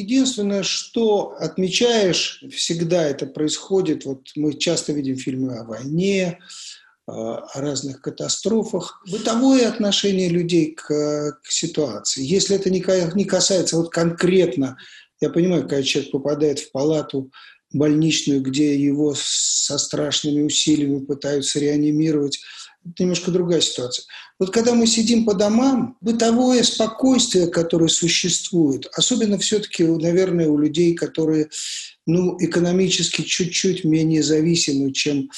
Единственное, что отмечаешь, всегда это происходит, вот мы часто видим фильмы о войне, о разных катастрофах. Бытовое отношение людей к, к ситуации. Если это не, не касается вот конкретно, я понимаю, когда человек попадает в палату больничную, где его со страшными усилиями пытаются реанимировать, это немножко другая ситуация. Вот когда мы сидим по домам, бытовое спокойствие, которое существует, особенно все-таки, наверное, у людей, которые ну, экономически чуть-чуть менее зависимы, чем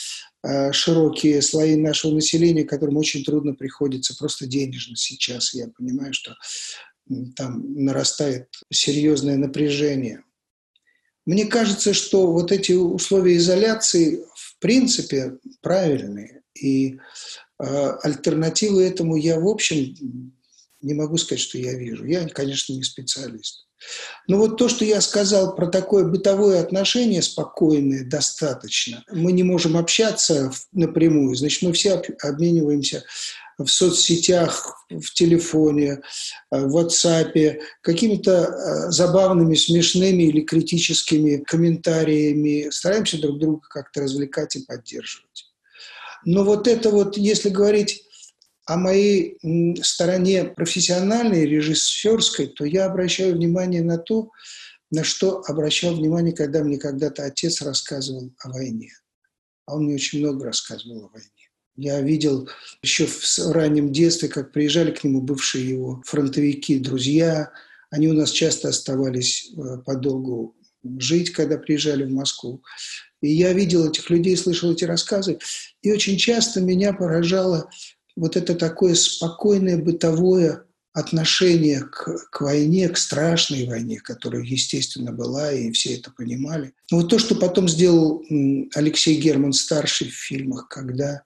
э, широкие слои нашего населения, которым очень трудно приходится просто денежно сейчас. Я понимаю, что там нарастает серьезное напряжение. Мне кажется, что вот эти условия изоляции в принципе правильные. И э, альтернативы этому я, в общем, не могу сказать, что я вижу. Я, конечно, не специалист. Но вот то, что я сказал про такое бытовое отношение спокойное, достаточно. Мы не можем общаться напрямую, значит, мы все обмениваемся в соцсетях, в телефоне, э, в WhatsApp, какими-то э, забавными, смешными или критическими комментариями. Стараемся друг друга как-то развлекать и поддерживать. Но вот это вот, если говорить о моей стороне профессиональной, режиссерской, то я обращаю внимание на то, на что обращал внимание, когда мне когда-то отец рассказывал о войне. А он мне очень много рассказывал о войне. Я видел еще в раннем детстве, как приезжали к нему бывшие его фронтовики, друзья. Они у нас часто оставались э, подолгу жить, когда приезжали в Москву. И я видел этих людей, слышал эти рассказы. И очень часто меня поражало вот это такое спокойное бытовое отношение к, к войне, к страшной войне, которая, естественно, была, и все это понимали. Но вот то, что потом сделал Алексей Герман старший в фильмах, когда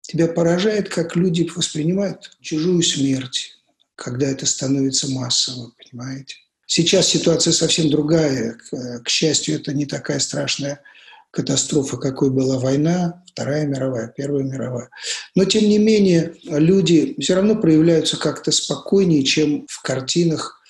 тебя поражает, как люди воспринимают чужую смерть, когда это становится массово, понимаете? Сейчас ситуация совсем другая. К счастью, это не такая страшная катастрофа, какой была война, Вторая мировая, Первая мировая. Но, тем не менее, люди все равно проявляются как-то спокойнее, чем в картинах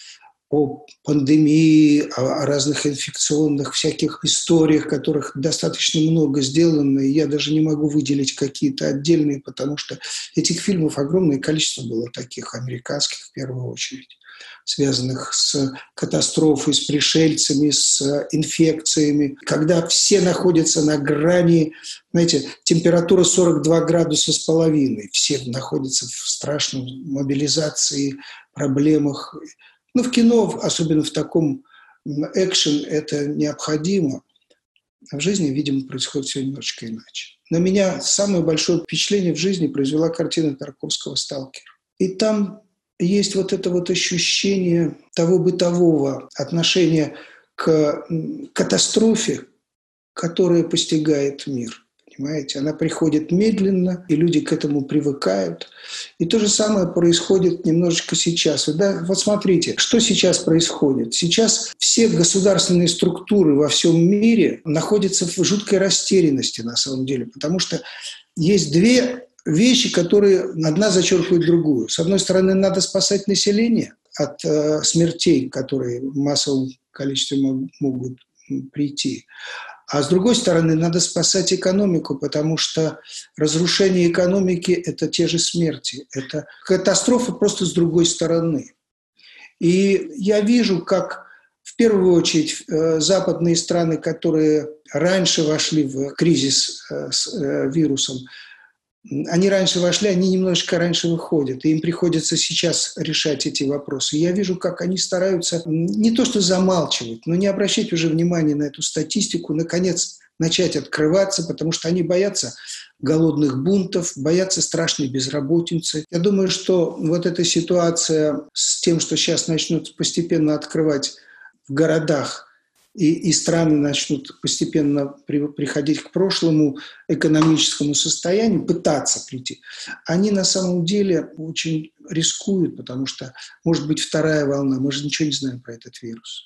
о пандемии, о, разных инфекционных всяких историях, которых достаточно много сделано, и я даже не могу выделить какие-то отдельные, потому что этих фильмов огромное количество было таких, американских в первую очередь связанных с катастрофой, с пришельцами, с инфекциями, когда все находятся на грани, знаете, температура 42 градуса с половиной, все находятся в страшной мобилизации, проблемах, ну, в кино, особенно в таком экшен, это необходимо. А в жизни, видимо, происходит все немножечко иначе. На меня самое большое впечатление в жизни произвела картина Тарковского «Сталкер». И там есть вот это вот ощущение того бытового отношения к катастрофе, которая постигает мир понимаете? Она приходит медленно, и люди к этому привыкают. И то же самое происходит немножечко сейчас. Да, вот смотрите, что сейчас происходит. Сейчас все государственные структуры во всем мире находятся в жуткой растерянности на самом деле, потому что есть две вещи, которые одна зачеркивает другую. С одной стороны, надо спасать население от э, смертей, которые в массовом количестве могут прийти. А с другой стороны, надо спасать экономику, потому что разрушение экономики – это те же смерти. Это катастрофа просто с другой стороны. И я вижу, как в первую очередь э, западные страны, которые раньше вошли в кризис э, с э, вирусом, они раньше вошли, они немножечко раньше выходят, и им приходится сейчас решать эти вопросы. Я вижу, как они стараются не то что замалчивать, но не обращать уже внимания на эту статистику, наконец начать открываться, потому что они боятся голодных бунтов, боятся страшной безработицы. Я думаю, что вот эта ситуация с тем, что сейчас начнут постепенно открывать в городах и, и страны начнут постепенно при, приходить к прошлому экономическому состоянию, пытаться прийти, они на самом деле очень рискуют, потому что может быть вторая волна, мы же ничего не знаем про этот вирус.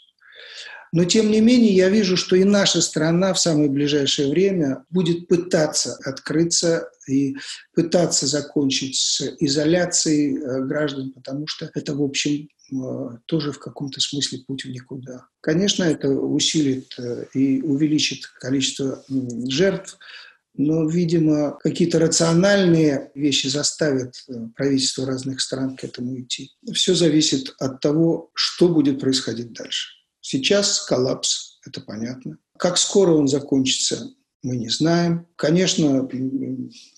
Но, тем не менее, я вижу, что и наша страна в самое ближайшее время будет пытаться открыться и пытаться закончить с изоляцией э, граждан, потому что это, в общем, э, тоже в каком-то смысле путь в никуда. Конечно, это усилит э, и увеличит количество жертв, но, видимо, какие-то рациональные вещи заставят правительство разных стран к этому идти. Все зависит от того, что будет происходить дальше. Сейчас коллапс, это понятно. Как скоро он закончится, мы не знаем. Конечно,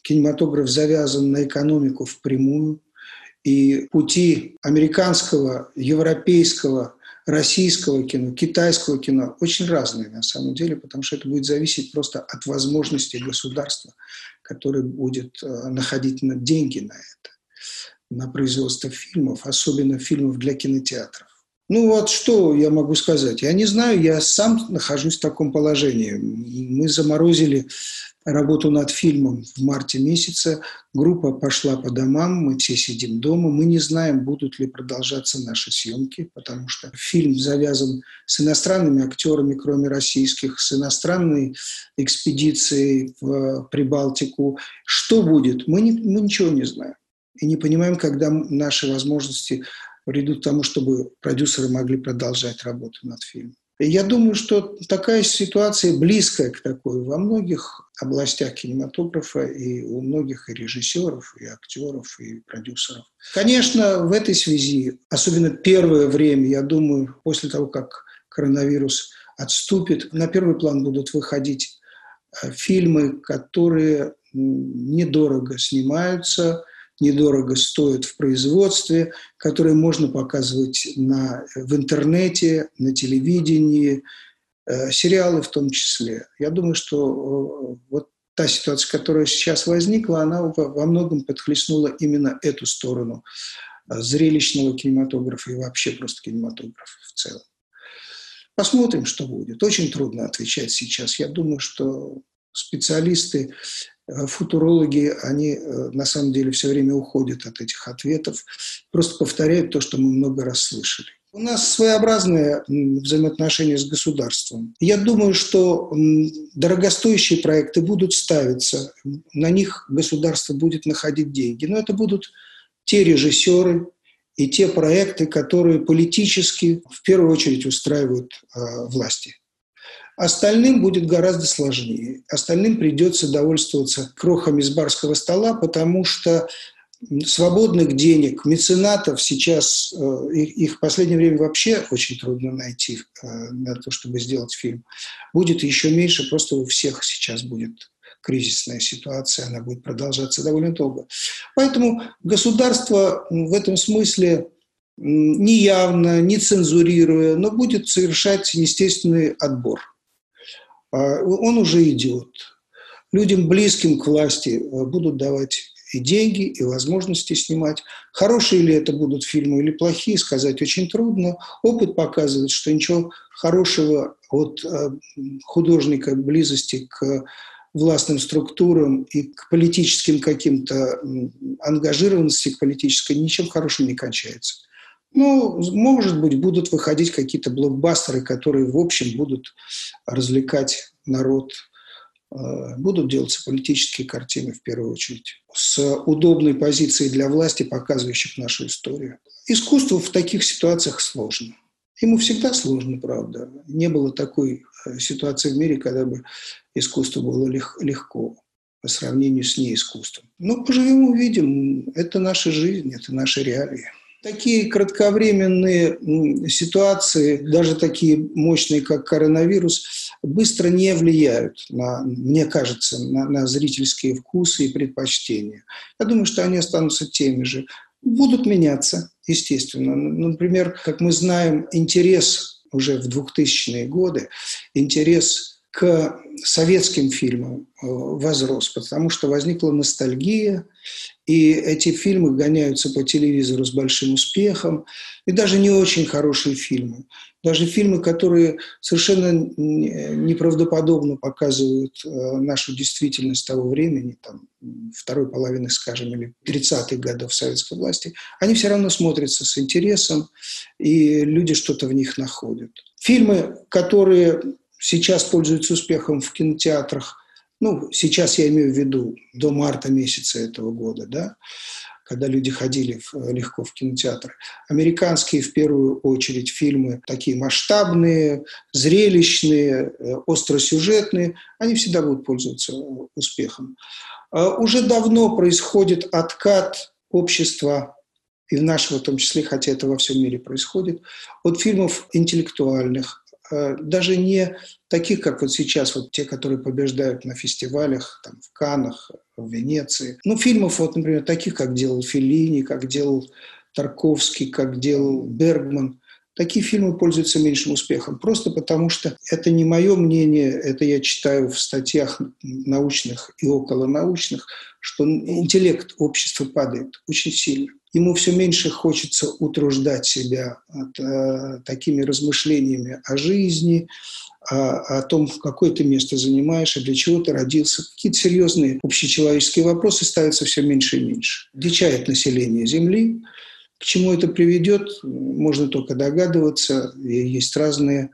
кинематограф завязан на экономику впрямую, и пути американского, европейского, российского кино, китайского кино очень разные на самом деле, потому что это будет зависеть просто от возможностей государства, которое будет э, находить деньги на это, на производство фильмов, особенно фильмов для кинотеатров. Ну вот что я могу сказать? Я не знаю, я сам нахожусь в таком положении. Мы заморозили работу над фильмом в марте месяце. Группа пошла по домам, мы все сидим дома. Мы не знаем, будут ли продолжаться наши съемки, потому что фильм завязан с иностранными актерами, кроме российских, с иностранной экспедицией в Прибалтику. Что будет? Мы, не, мы ничего не знаем. И не понимаем, когда наши возможности к тому, чтобы продюсеры могли продолжать работу над фильмом. Я думаю, что такая ситуация близкая к такой во многих областях кинематографа и у многих и режиссеров, и актеров, и продюсеров. Конечно, в этой связи, особенно первое время, я думаю, после того, как коронавирус отступит, на первый план будут выходить э, фильмы, которые недорого снимаются, недорого стоят в производстве, которые можно показывать на, в интернете, на телевидении, э, сериалы в том числе. Я думаю, что э, вот та ситуация, которая сейчас возникла, она во многом подхлестнула именно эту сторону э, зрелищного кинематографа и вообще просто кинематографа в целом. Посмотрим, что будет. Очень трудно отвечать сейчас. Я думаю, что специалисты Э, футурологи, они э, на самом деле все время уходят от этих ответов, просто повторяют то, что мы много раз слышали. У нас своеобразные взаимоотношения с государством. Я думаю, что дорогостоящие проекты будут ставиться, на них государство будет находить деньги, но это будут те режиссеры и те проекты, которые политически в первую очередь устраивают э, власти. Остальным будет гораздо сложнее. Остальным придется довольствоваться крохами с барского стола, потому что свободных денег, меценатов сейчас, э, их в последнее время вообще очень трудно найти э, на то, чтобы сделать фильм. Будет еще меньше, просто у всех сейчас будет кризисная ситуация, она будет продолжаться довольно долго. Поэтому государство в этом смысле неявно, не цензурируя, но будет совершать естественный отбор. А, он уже идет. Людям, близким к власти, э, будут давать и деньги, и возможности снимать. Хорошие ли это будут фильмы или плохие, сказать очень трудно. Опыт показывает, что ничего хорошего от э, художника близости к властным структурам и к политическим каким-то ангажированности, к политической, ничем хорошим не кончается. Ну, может быть, будут выходить какие-то блокбастеры, которые, в общем, будут развлекать народ, э, будут делаться политические картины, в первую очередь, с удобной позицией для власти, показывающих нашу историю. Искусство в таких ситуациях сложно. Ему всегда сложно, правда. Не было такой э, ситуации в мире, когда бы искусство было легко по сравнению с неискусством. Но поживем увидим. Это наша жизнь, это наши реалии. Такие кратковременные ситуации, даже такие мощные, как коронавирус, быстро не влияют, на, мне кажется, на, на зрительские вкусы и предпочтения. Я думаю, что они останутся теми же. Будут меняться, естественно. Например, как мы знаем, интерес уже в 2000-е годы, интерес к советским фильмам э, возрос, потому что возникла ностальгия, и эти фильмы гоняются по телевизору с большим успехом, и даже не очень хорошие фильмы. Даже фильмы, которые совершенно неправдоподобно показывают э, нашу действительность того времени, там, второй половины, скажем, или 30-х годов советской власти, они все равно смотрятся с интересом, и люди что-то в них находят. Фильмы, которые сейчас пользуются успехом в кинотеатрах, ну, сейчас я имею в виду до марта месяца этого года, да, когда люди ходили в, легко в кинотеатры. Американские, в первую очередь, фильмы такие масштабные, зрелищные, э, остросюжетные, они всегда будут пользоваться успехом. А уже давно происходит откат общества и в нашего в том числе, хотя это во всем мире происходит, от фильмов интеллектуальных, даже не таких, как вот сейчас, вот те, которые побеждают на фестивалях, там, в Каннах, в Венеции. Ну, фильмов, вот, например, таких, как делал Феллини, как делал Тарковский, как делал Бергман. Такие фильмы пользуются меньшим успехом, просто потому что это не мое мнение, это я читаю в статьях научных и околонаучных, что интеллект общества падает очень сильно ему все меньше хочется утруждать себя от, э, такими размышлениями о жизни, о, о том, в какое ты место занимаешь, а для чего ты родился. Какие-то серьезные общечеловеческие вопросы ставятся все меньше и меньше. Дичает население Земли. К чему это приведет, можно только догадываться. Есть разные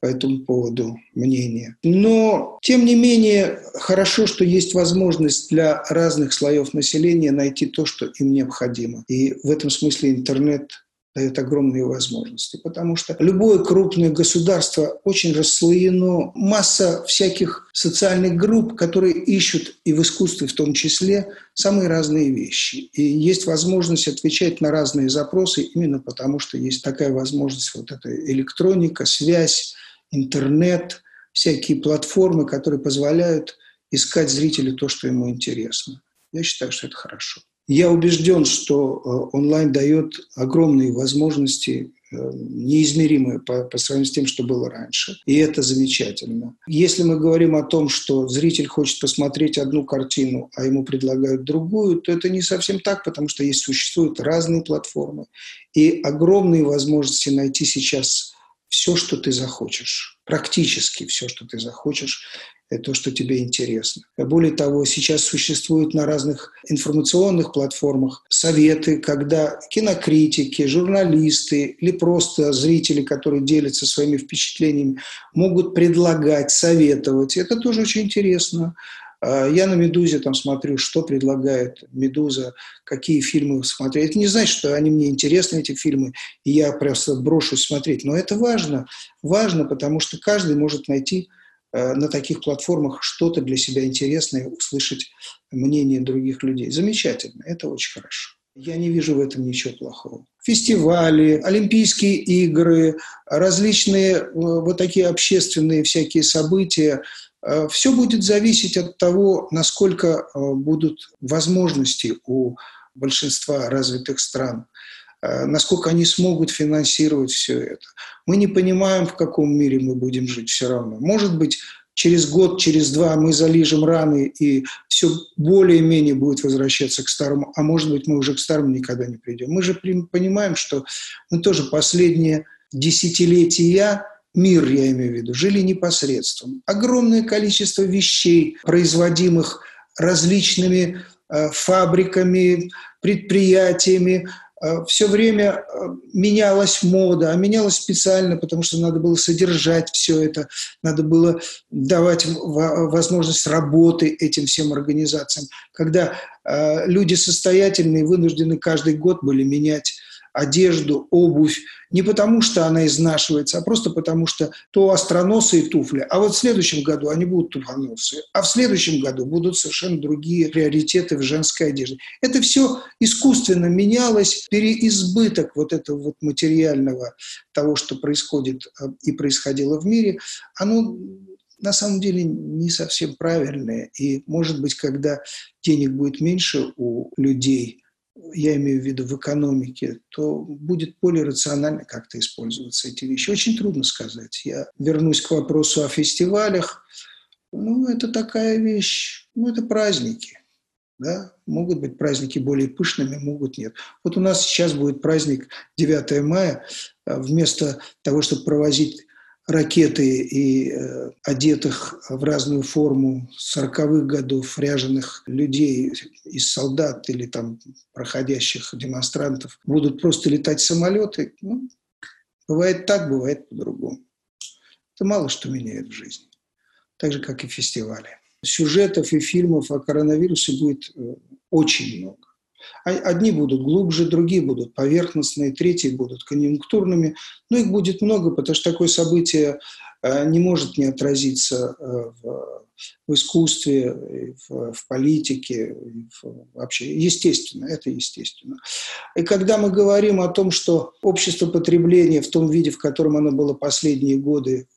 по этому поводу мнение. Но, тем не менее, хорошо, что есть возможность для разных слоев населения найти то, что им необходимо. И в этом смысле интернет дает огромные возможности, потому что любое крупное государство очень расслоено, масса всяких социальных групп, которые ищут и в искусстве в том числе самые разные вещи. И есть возможность отвечать на разные запросы именно потому, что есть такая возможность, вот эта электроника, связь, интернет, всякие платформы, которые позволяют искать зрителю то, что ему интересно. Я считаю, что это хорошо. Я убежден, что э, онлайн дает огромные возможности, э, неизмеримые по, по сравнению с тем, что было раньше. И это замечательно. Если мы говорим о том, что зритель хочет посмотреть одну картину, а ему предлагают другую, то это не совсем так, потому что есть, существуют разные платформы. И огромные возможности найти сейчас все, что ты захочешь, практически все, что ты захочешь, то, что тебе интересно. Более того, сейчас существуют на разных информационных платформах советы, когда кинокритики, журналисты или просто зрители, которые делятся своими впечатлениями, могут предлагать, советовать. Это тоже очень интересно. А, я на «Медузе» там смотрю, что предлагает «Медуза», какие фильмы смотреть. Это не значит, что они мне интересны, эти фильмы, и я просто брошусь смотреть. Но это важно. Важно, потому что каждый может найти на таких платформах что-то для себя интересное, услышать мнение других людей. Замечательно, это очень хорошо. Я не вижу в этом ничего плохого. Фестивали, Олимпийские игры, различные э, вот такие общественные всякие события – Э, Все будет зависеть от того, насколько э, будут возможности у большинства развитых стран, э, насколько они смогут финансировать все это. Мы не понимаем, в каком мире мы будем жить все равно. Может быть, через год, через два мы залижем раны, и все более-менее будет возвращаться к старому, а может быть, мы уже к старому никогда не придем. Мы же понимаем, что мы тоже последние десятилетия мир, я имею в виду, жили непосредством. Огромное количество вещей, производимых различными э, фабриками, предприятиями, э, все время э, менялась мода, а менялась специально, потому что надо было содержать все это, надо было давать возможность работы этим всем организациям. Когда люди состоятельные вынуждены каждый год были менять одежду, обувь, не потому что она изнашивается, а просто потому что то остроносые туфли, а вот в следующем году они будут туфоносые, а в следующем году будут совершенно другие приоритеты в женской одежде. Это все искусственно менялось, переизбыток вот этого вот материального того, что происходит э, и происходило в мире, оно на самом деле не совсем правильное. И, может быть, когда денег будет меньше у людей – я имею в виду в экономике, то будет более рационально как-то использоваться эти вещи. Очень трудно сказать. Я вернусь к вопросу о фестивалях. Ну, это такая вещь, ну, это праздники. Да? Могут быть праздники более пышными, могут нет. Вот у нас сейчас будет праздник 9 мая. Вместо того, чтобы провозить ракеты и э, одетых в разную форму 40-х годов ряженых людей из солдат или там проходящих демонстрантов будут просто летать самолеты. Ну, бывает так, бывает по-другому. Это мало что меняет в жизни. Так же, как и фестивали. Сюжетов и фильмов о коронавирусе будет э, очень много. А одни будут глубже, другие будут поверхностные, третьи будут конъюнктурными. Но их будет много, потому что такое событие э, не может не отразиться э, в, в искусстве, в, в политике, в, вообще. Естественно, это естественно. И когда мы говорим о том, что общество потребления в том виде, в котором оно было последние годы,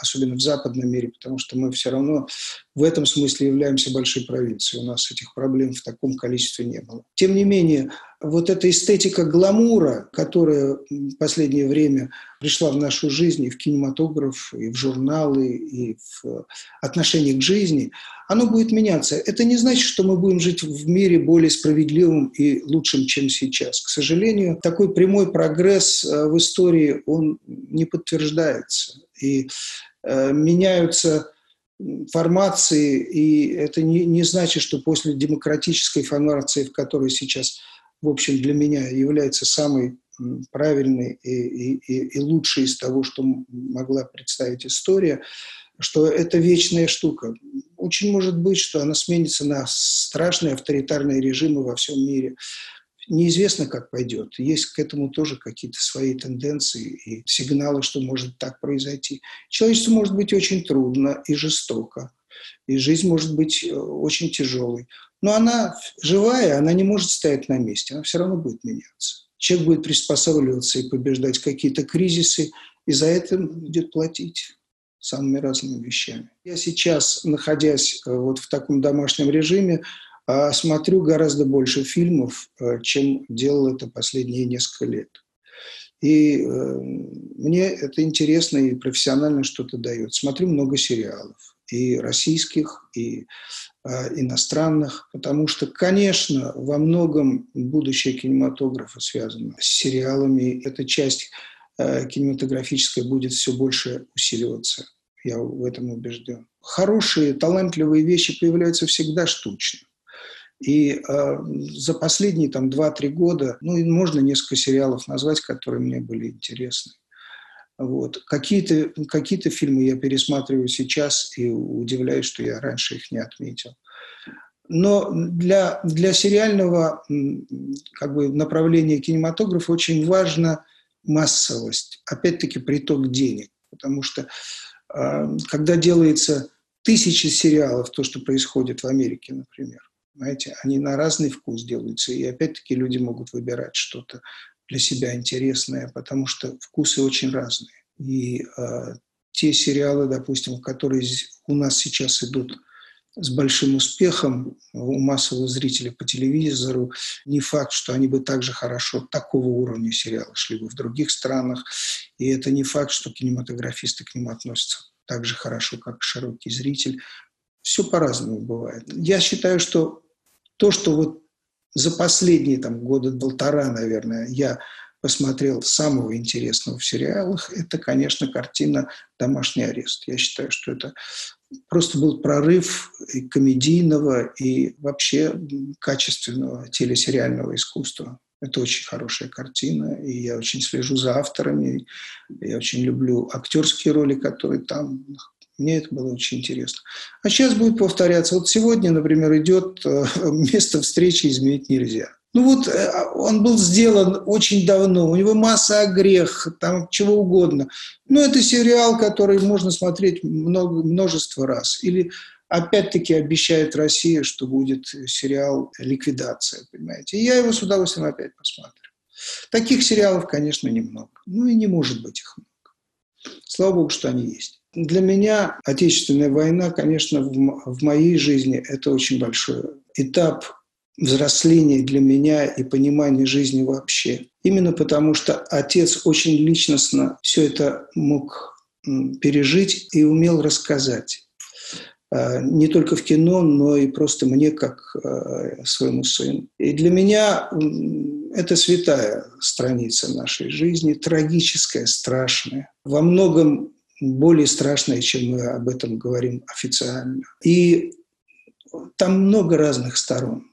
особенно в западном мире, потому что мы все равно в этом смысле являемся большой провинцией. У нас этих проблем в таком количестве не было. Тем не менее, вот эта эстетика гламура, которая в последнее время пришла в нашу жизнь и в кинематограф, и в журналы, и в отношении к жизни, оно будет меняться. Это не значит, что мы будем жить в мире более справедливым и лучшим, чем сейчас. К сожалению, такой прямой прогресс э, в истории, он не подтверждается. И э, меняются формации, и это не, не значит, что после демократической формации, в которой сейчас, в общем, для меня является самой правильной и, и, и лучшей из того, что могла представить история, что это вечная штука. Очень может быть, что она сменится на страшные авторитарные режимы во всем мире неизвестно, как пойдет. Есть к этому тоже какие-то свои тенденции и сигналы, что может так произойти. Человечеству может быть очень трудно и жестоко, и жизнь может быть э, очень тяжелой. Но она живая, она не может стоять на месте, она все равно будет меняться. Человек будет приспосабливаться и побеждать какие-то кризисы, и за это будет платить самыми разными вещами. Я сейчас, находясь э, вот в таком домашнем режиме, а смотрю гораздо больше фильмов, э, чем делал это последние несколько лет. И э, мне это интересно и профессионально что-то дает. Смотрю много сериалов, и российских, и э, иностранных, потому что, конечно, во многом будущее кинематографа связано с сериалами. Эта часть э, кинематографическая будет все больше усиливаться. Я в этом убежден. Хорошие, талантливые вещи появляются всегда штучно. И э, за последние там 2-3 года, ну, можно несколько сериалов назвать, которые мне были интересны. Вот. Какие-то какие фильмы я пересматриваю сейчас и удивляюсь, что я раньше их не отметил. Но для, для сериального как бы, направления кинематографа очень важна массовость, опять-таки приток денег. Потому что э, когда делается тысячи сериалов, то, что происходит в Америке, например, знаете, они на разный вкус делаются, и опять-таки люди могут выбирать что-то для себя интересное, потому что вкусы очень разные. И э, те сериалы, допустим, которые у нас сейчас идут с большим успехом у массового зрителя по телевизору, не факт, что они бы так же хорошо такого уровня сериала шли бы в других странах. И это не факт, что кинематографисты к ним относятся так же хорошо, как широкий зритель. Все по-разному бывает. Я считаю, что то, что вот за последние там, года полтора, наверное, я посмотрел самого интересного в сериалах, это, конечно, картина «Домашний арест». Я считаю, что это просто был прорыв и комедийного, и вообще качественного телесериального искусства. Это очень хорошая картина, и я очень слежу за авторами, я очень люблю актерские роли, которые там мне это было очень интересно. А сейчас будет повторяться. Вот сегодня, например, идет э, место встречи изменить нельзя. Ну вот э, он был сделан очень давно, у него масса грех, там чего угодно. Но это сериал, который можно смотреть много, множество раз. Или опять-таки обещает Россия, что будет сериал «Ликвидация», понимаете. И я его с удовольствием опять посмотрю. Таких сериалов, конечно, немного. Ну и не может быть их много. Слава Богу, что они есть. Для меня Отечественная война, конечно, в моей жизни это очень большой этап взросление для меня и понимание жизни вообще. Именно потому, что отец очень личностно все это мог пережить и умел рассказать. А, не только в кино, но и просто мне, как а, своему сыну. И для меня это святая страница нашей жизни, трагическая, страшная. Во многом более страшная, чем мы об этом говорим официально. И там много разных сторон,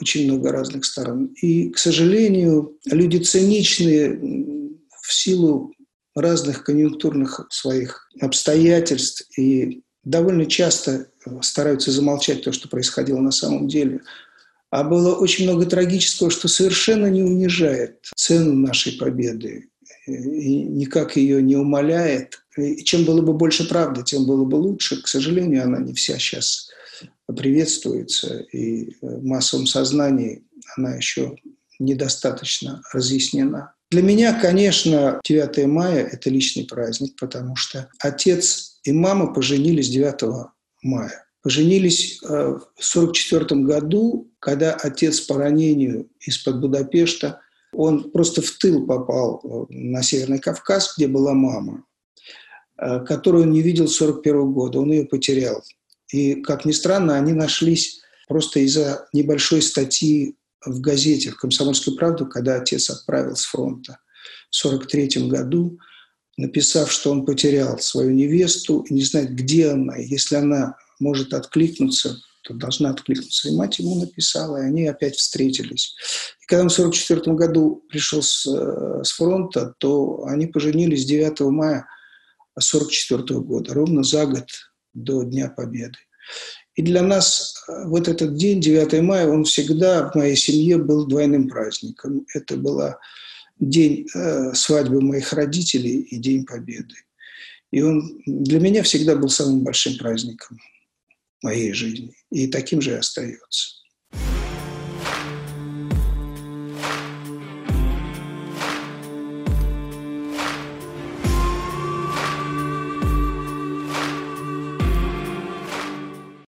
очень много разных сторон. И, к сожалению, люди циничные в силу разных конъюнктурных своих обстоятельств и довольно часто стараются замолчать то, что происходило на самом деле. А было очень много трагического, что совершенно не унижает цену нашей победы и никак ее не умаляет. И чем было бы больше правды, тем было бы лучше. К сожалению, она не вся сейчас приветствуется, и в массовом сознании она еще недостаточно разъяснена. Для меня, конечно, 9 мая – это личный праздник, потому что отец и мама поженились 9 мая. Поженились э, в 1944 году, когда отец по ранению из-под Будапешта, он просто в тыл попал э, на Северный Кавказ, где была мама, э, которую он не видел с 1941 года, он ее потерял. И, как ни странно, они нашлись просто из-за небольшой статьи в газете, в «Комсомольскую правду», когда отец отправил с фронта в 1943 году, написав, что он потерял свою невесту и не знает, где она. Если она может откликнуться, то должна откликнуться. И мать ему написала, и они опять встретились. И когда он в 1944 году пришел с, э, с фронта, то они поженились 9 мая 1944 года, ровно за год до Дня Победы. И для нас э, вот этот день, 9 мая, он всегда в моей семье был двойным праздником. Это был день э, свадьбы моих родителей и День Победы. И он для меня всегда был самым большим праздником моей жизни. И таким же и остается.